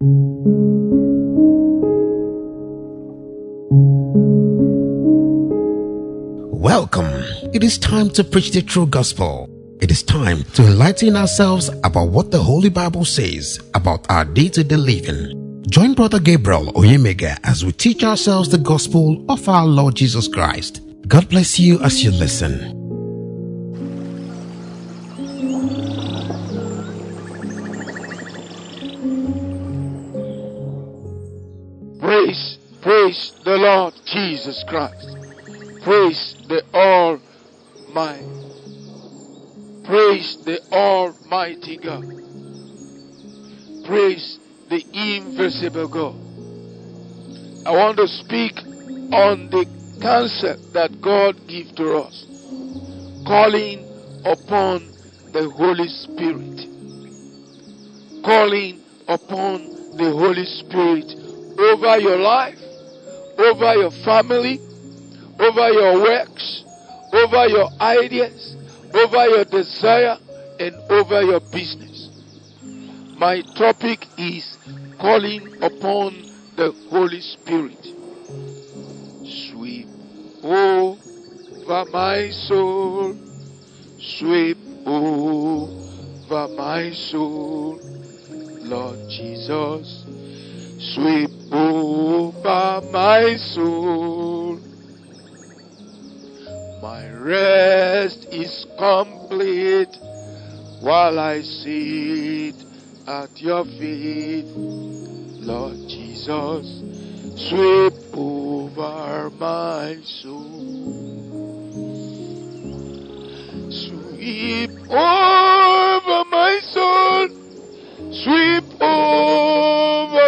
Welcome. It is time to preach the true gospel. It is time to enlighten ourselves about what the Holy Bible says about our day to day living. Join Brother Gabriel Oyemega as we teach ourselves the gospel of our Lord Jesus Christ. God bless you as you listen. Lord Jesus Christ. Praise the Almighty. Praise the Almighty God. Praise the invisible God. I want to speak on the concept that God gives to us. Calling upon the Holy Spirit. Calling upon the Holy Spirit over your life, over your family, over your works, over your ideas, over your desire, and over your business. My topic is calling upon the Holy Spirit. Sweep over my soul, sweep over my soul, Lord Jesus. Sweep over my soul. My rest is complete while I sit at your feet, Lord Jesus. Sweep over my soul. Sweep over my soul. Sweep over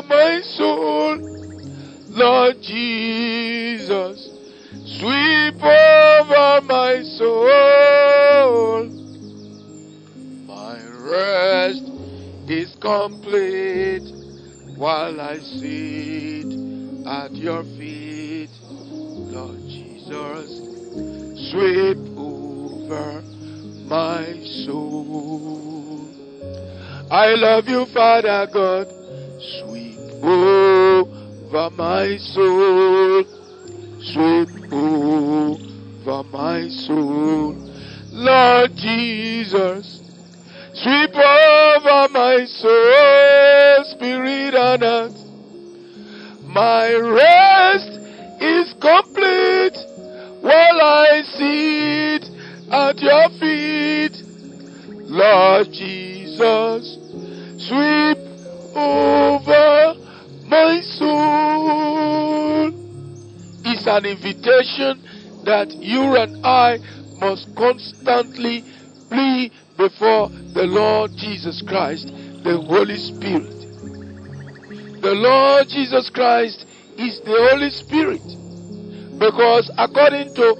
my soul, Lord Jesus. Sweep over my soul. My rest is complete while I sit at your feet, Lord Jesus. Sweep over my soul. I love you, Father God. Over my soul. Sweep over my soul. Lord Jesus. Sweep over my soul, spirit and heart. My rest is complete while I sit at your feet. Lord Jesus, sweep over an invitation that you and I must constantly plead before the Lord Jesus Christ, the Holy Spirit. The Lord Jesus Christ is the Holy Spirit because according to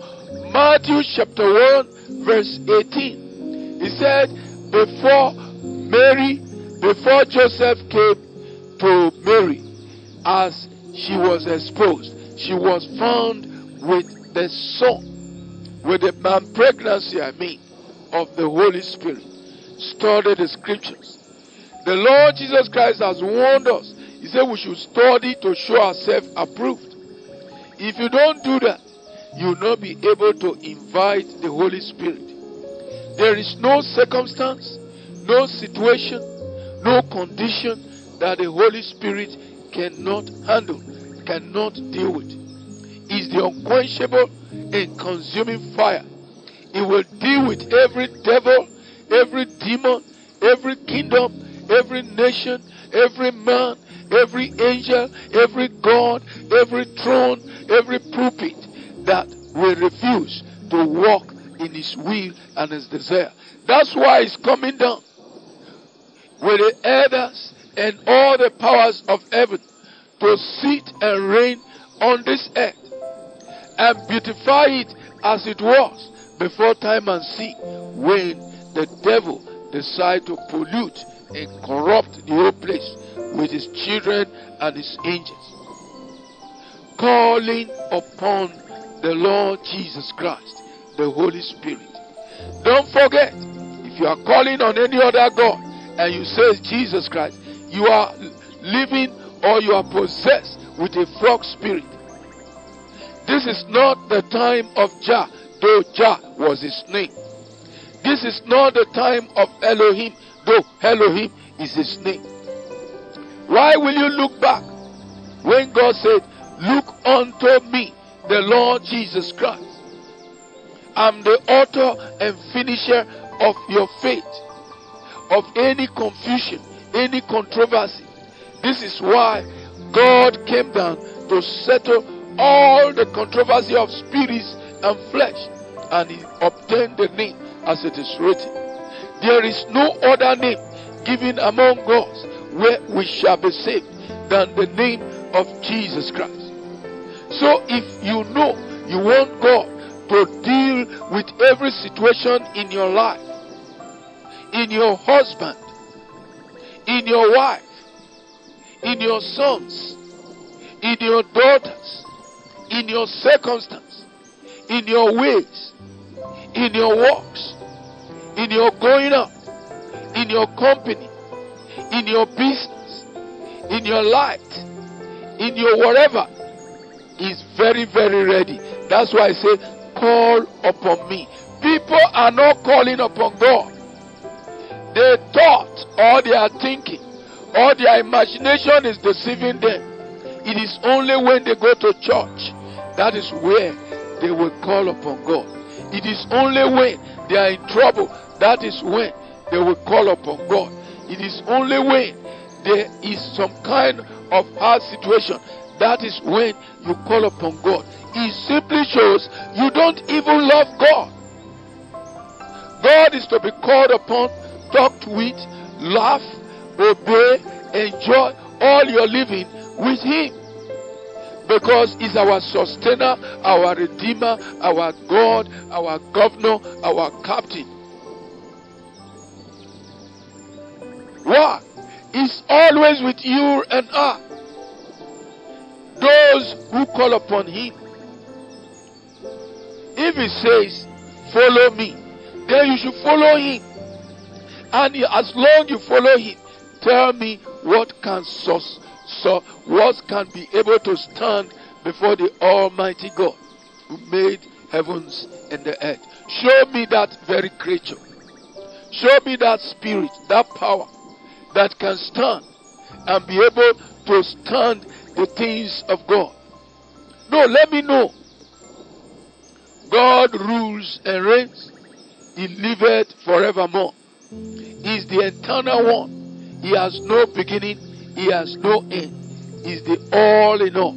Matthew chapter 1 verse 18, he said, before Mary, before Joseph came to Mary, as she was exposed, she was found with the son, with the man pregnancy, I mean, of the Holy Spirit. Study the scriptures. The Lord Jesus Christ has warned us. He said we should study to show ourselves approved. If you don't do that, you will not be able to invite the Holy Spirit. There is no circumstance, no situation, no condition that the Holy Spirit cannot handle, cannot deal with. Is the unquenchable and consuming fire. It will deal with every devil, every demon, every kingdom, every nation, every man, every angel, every god, every throne, every pulpit that will refuse to walk in his will and his desire. That's why he's coming down with the elders and all the powers of heaven sit and reign on this earth and beautify it as it was before time and sea when the devil decided to pollute and corrupt the whole place with his children and his angels. Calling upon the Lord Jesus Christ, the Holy Spirit. Don't forget, if you are calling on any other God and you say Jesus Christ, you are living or you are possessed with a frog spirit. This is not the time of Jah, though Jah was his name. This is not the time of Elohim, though Elohim is his name. Why will you look back when God said, Look unto me, the Lord Jesus Christ? I'm the author and finisher of your faith, of any confusion, any controversy. This is why God came down to settle all the controversy of spirits and flesh, and he obtained the name as it is written. There is no other name given among us where we shall be saved than the name of Jesus Christ. So if you know you want God to deal with every situation in your life, in your husband, in your wife, in your sons, in your daughters, in your circumstance, in your ways, in your walks, in your going out, in your company, in your business, in your light, in your whatever, is very, very ready. That's why I say, call upon me. People are not calling upon God. They thought or they are thinking or their imagination is deceiving them. It is only when they go to church that is where they will call upon God. It is only when they are in trouble that is when they will call upon God. It is only when there is some kind of hard situation that is when you call upon God. It simply shows you don't even love God. God is to be called upon, talked with, laugh, obey, enjoy all your living with Him. Because He's our sustainer, our redeemer, our God, our governor, our captain. Why? He's always with you and I. Those who call upon Him. If He says, Follow me, then you should follow Him. And as long you follow Him, tell me what can so, so what can be able to stand before the Almighty God who made heavens and the earth. Show me that very creature. Show me that spirit, that power that can stand and be able to stand the things of God. No, let me know. God rules and reigns. He liveth forevermore. He is the eternal one. He has no beginning. He has no end. He's the all in all.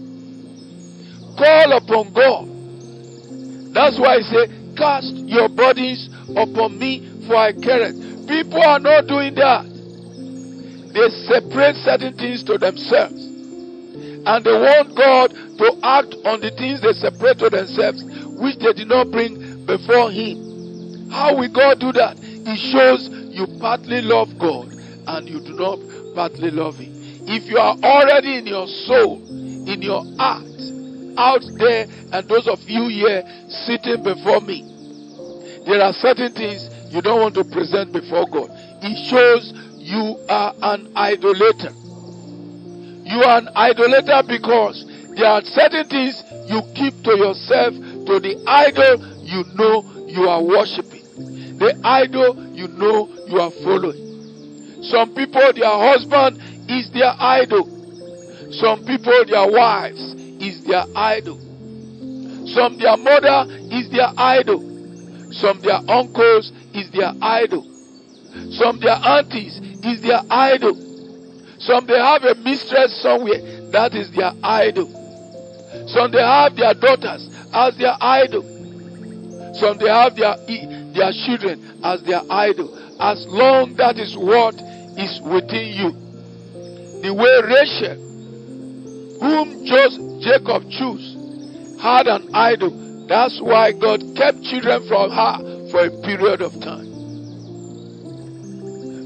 Call upon God. That's why I say, cast your bodies upon me for I care it. People are not doing that. They separate certain things to themselves. And they want God to act on the things they separate to themselves, which they did not bring before Him. How will God do that? It shows you partly love God and you do not partly love Him. If you are already in your soul, in your heart, out there, and those of you here sitting before me, there are certain things you don't want to present before God. It shows you are an idolater. You are an idolater because there are certain things you keep to yourself, to the idol you know you are worshiping, the idol you know you are following. Some people, their husband is their idol. Some people, their wives is their idol. Some their mother is their idol. Some their uncles is their idol. Some their aunties is their idol. Some they have a mistress somewhere that is their idol. Some they have their daughters as their idol. Some they have their their children as their idol. As long that is what is within you. The way Rachel, whom just Jacob chose, had an idol. That's why God kept children from her for a period of time.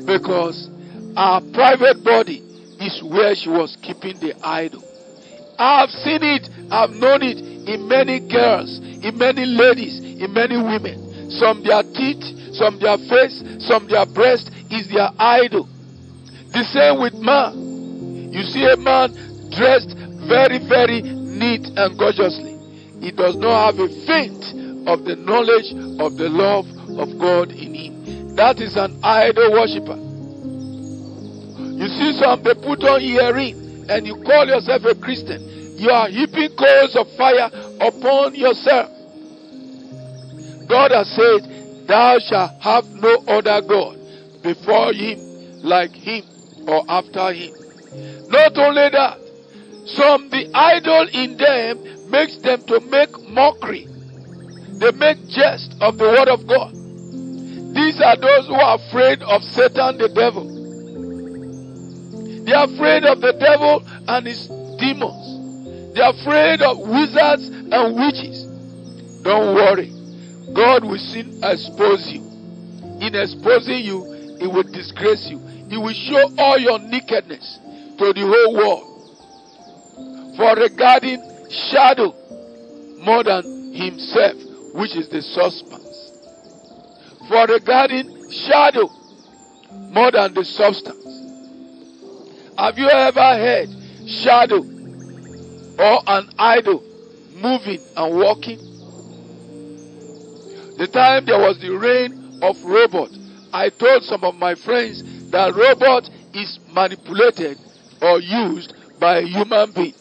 Because our private body is where she was keeping the idol. I've seen it, I've known it in many girls, in many ladies, in many women. Some their teeth, some their face, some their breast is their idol. The same with man. You see a man dressed very, very neat and gorgeously. He does not have a faint of the knowledge of the love of God in him. That is an idol worshiper. You see some they put on earring and you call yourself a Christian. You are heaping coals of fire upon yourself. God has said, Thou shalt have no other God before him, like him, or after him. Not only that, some the idol in them makes them to make mockery. They make jest of the word of God. These are those who are afraid of Satan the devil. They are afraid of the devil and his demons. They are afraid of wizards and witches. Don't worry. God will soon expose you. In exposing you, He will disgrace you. He will show all your nakedness to the whole world. For regarding shadow more than himself, which is the substance. For regarding shadow more than the substance. Have you ever heard shadow or an idol moving and walking? The time there was the reign of robot, I told some of my friends that robot is manipulated or used by a human being.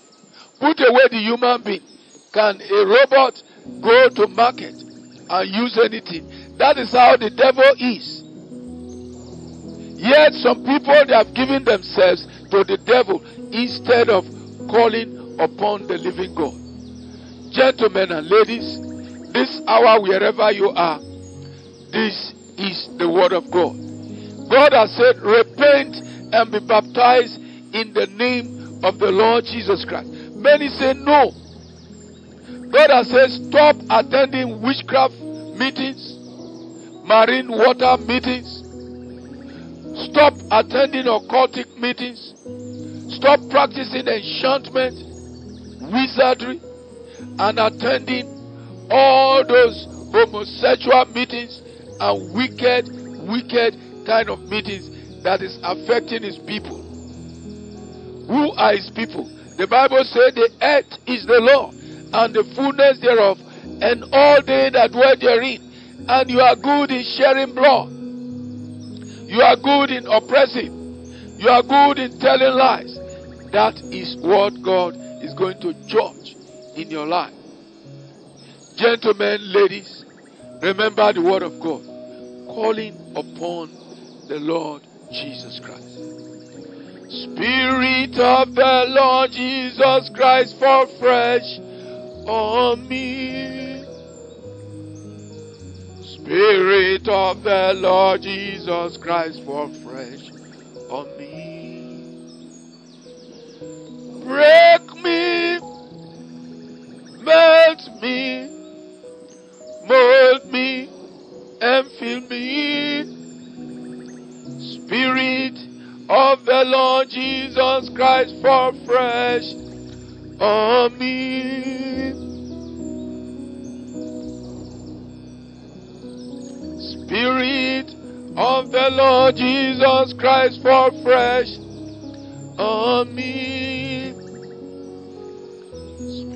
Put away the human being. Can a robot go to market and use anything? That is how the devil is. Yet some people they have given themselves to the devil instead of calling upon the living God. Gentlemen and ladies, this hour, wherever you are, this is the word of God. God has said, Repent and be baptized in the name of the Lord Jesus Christ. Many say no. God has said, Stop attending witchcraft meetings, marine water meetings. Stop attending occultic meetings. Stop practicing enchantment, wizardry, and attending all those homosexual meetings and wicked, wicked kind of meetings that is affecting his people. Who are his people? The Bible says the earth is the Lord and the fullness thereof, and all they that dwell therein. And you are good in sharing blood. You are good in oppressing. You are good in telling lies. That is what God is going to judge in your life. Gentlemen, ladies, remember the word of God. Calling upon the Lord Jesus Christ. Spirit of the Lord Jesus Christ, for fresh on me. Spirit of the Lord Jesus Christ, for fresh on me. Break me, melt me, mold me, and fill me. Lord Jesus Christ, for fresh on me. Spirit of the Lord Jesus Christ, for fresh on me.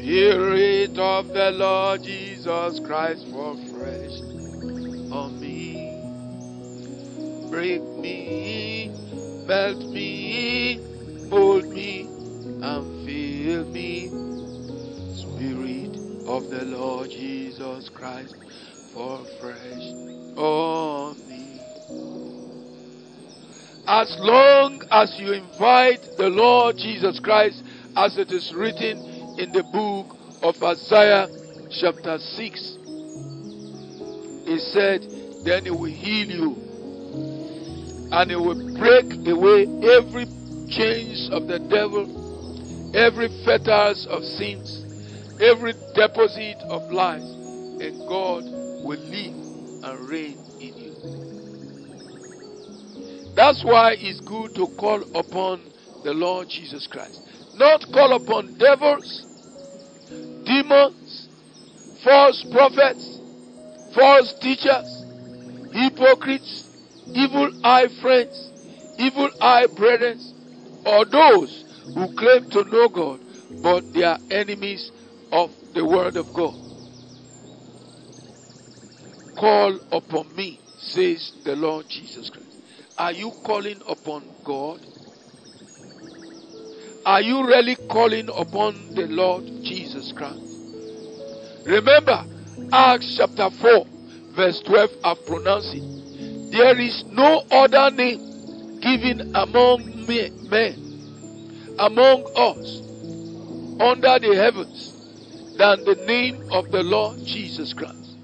Spirit of the Lord Jesus Christ, for fresh on me. Break me, melt me, mold me, and fill me. Spirit of the Lord Jesus Christ, for fresh on me. As long as you invite the Lord Jesus Christ, as it is written in the book of Isaiah, chapter 6, he said, Then he will heal you and it will break away every chains of the devil, every fetters of sins, every deposit of lies, and God will live and reign in you. That's why it's good to call upon the Lord Jesus Christ. Not call upon devils, demons, false prophets, false teachers, hypocrites, evil eye friends, evil eye brethren, or those who claim to know God, but they are enemies of the Word of God. Call upon me, says the Lord Jesus Christ. Are you calling upon God? Are you really calling upon the Lord Jesus Christ? Remember, Acts chapter 4, verse 12, I've pronounced it. There is no other name given among men, among us, under the heavens, than the name of the Lord Jesus Christ.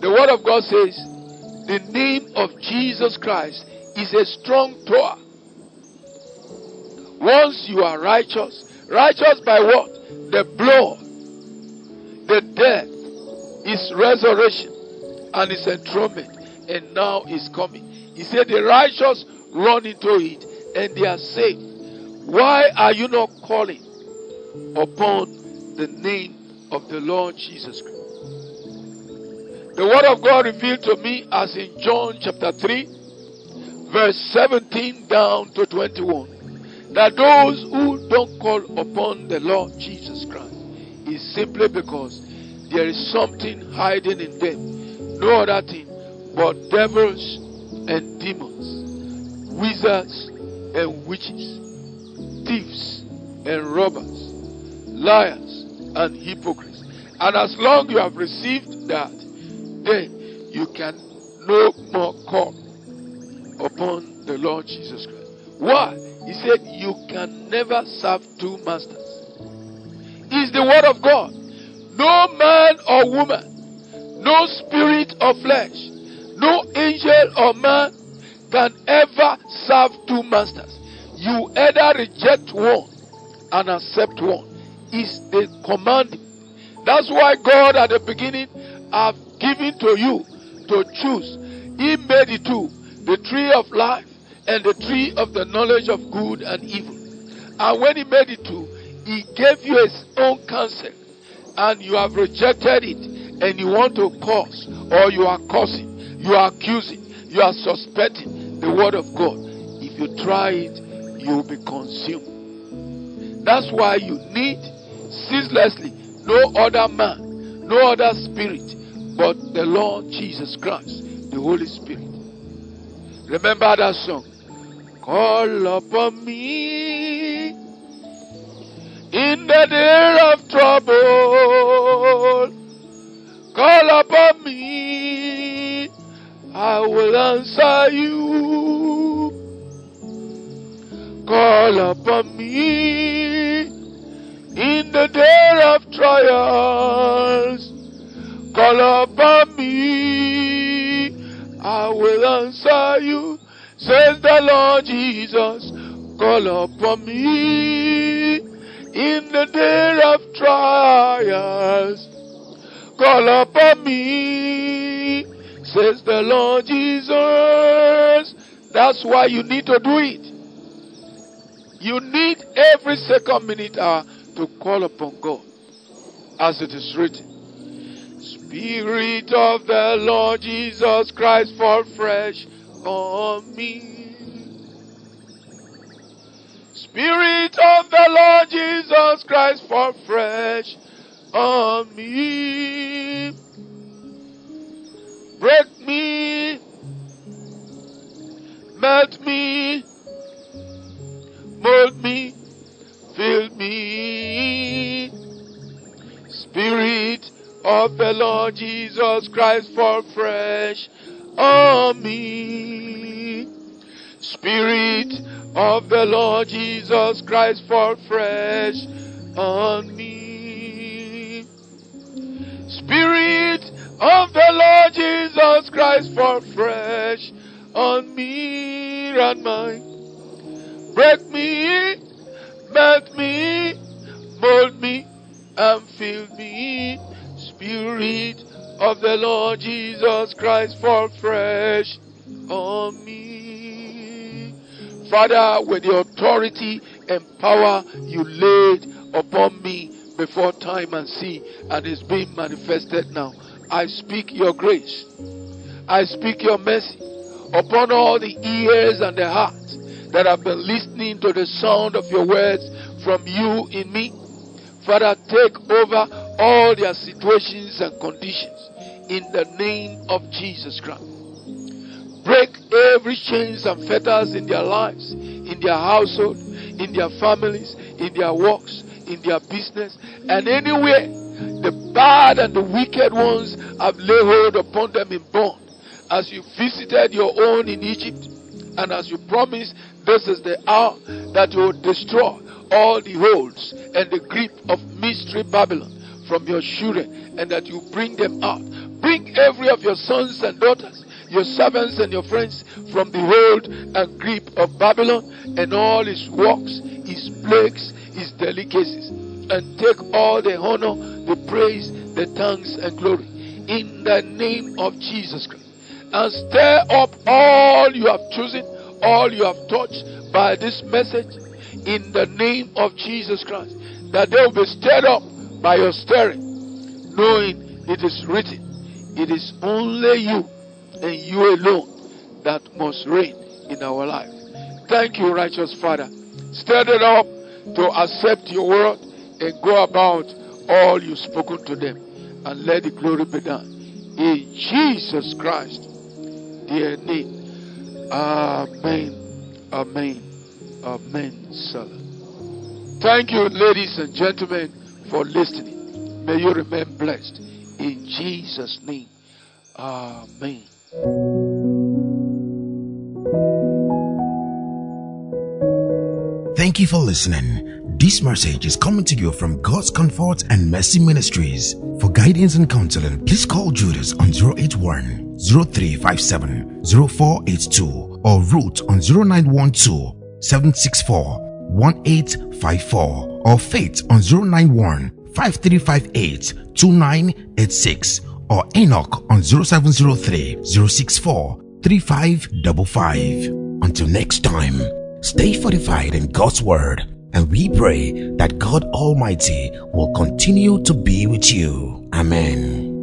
The Word of God says, the name of Jesus Christ is a strong tower once you are righteous, righteous by what? The blood, the death, is resurrection, and His enthronement, and now is coming. He said, The righteous run into it and they are saved. Why are you not calling upon the name of the Lord Jesus Christ? The Word of God revealed to me as in John chapter 3, verse 17 down to 21 that those who don't call upon the Lord Jesus Christ is simply because there is something hiding in them. No other thing but devils and demons, wizards and witches, thieves and robbers, liars and hypocrites. And as long you have received that, then you can no more call upon the Lord Jesus Christ. Why? He said, You can never serve two masters. Is the word of God. No man or woman, no spirit or flesh, no angel or man can ever serve two masters. You either reject one and accept one. Is the command. That's why God at the beginning have given to you to choose. He made it two, the tree of life and the tree of the knowledge of good and evil. And when he made it to, he gave you his own counsel, and you have rejected it, and you want to curse, or you are cursing, you are accusing, you are suspecting the word of God. If you try it, you will be consumed. That's why you need ceaselessly no other man, no other spirit, but the Lord Jesus Christ, the Holy Spirit. Remember that song. Call upon me in the day of trouble. Upon me, I will answer you. Call upon me in the day of trials. Call upon me, I will answer you. Says the Lord Jesus, call upon me in the day of trials. Call upon me, says the Lord Jesus. That's why you need to do it. You need every second minute hour to call upon God, as it is written. Spirit of the Lord Jesus Christ, fall fresh on me. Spirit of the Lord Jesus Christ, fall fresh on me. Break me, melt me, mold me, fill me. Spirit of the Lord Jesus Christ, fall fresh on me. Spirit of the Lord Jesus Christ, fall fresh on me. Of the Lord Jesus Christ, fall fresh on me and mine. Break me, melt me, mold me, and fill me. Spirit of the Lord Jesus Christ fall fresh on me. Father, with the authority and power you laid upon me before time and sea and is being manifested now, I speak your grace. I speak your mercy upon all the ears and the hearts that have been listening to the sound of your words from you in me. Father, take over all their situations and conditions in the name of Jesus Christ. Break every chains and fetters in their lives, in their household, in their families, in their works, in their business, and anywhere bad and the wicked ones have laid hold upon them in bond. As you visited your own in Egypt, and as you promised, this is the hour that you will destroy all the holds and the grip of mystery Babylon from your children, and that you bring them out. Bring every of your sons and daughters, your servants and your friends from the hold and grip of Babylon and all his works, his plagues, his delicacies, and take all the honor, the praise, the thanks, and glory in the name of Jesus Christ. And stir up all you have chosen, all you have touched by this message in the name of Jesus Christ, that they will be stirred up by your stirring, knowing it is written, it is only you and you alone that must reign in our life. Thank you, righteous Father. Stir it up to accept your word and go about all you've spoken to them and let the glory be done. In Jesus Christ, dear name. Amen. Amen. Amen. Selah. Thank you, ladies and gentlemen, for listening. May you remain blessed. In Jesus' name. Amen. Thank you for listening. This message is coming to you from God's Comfort and Mercy Ministries. For guidance and counseling, please call Judas on 081 0357 0482 or Ruth on 0912 764 1854 or Faith on 091 5358 2986 or Enoch on 0703 064 3555. Until next time, stay fortified in God's Word and we pray that God Almighty will continue to be with you. Amen.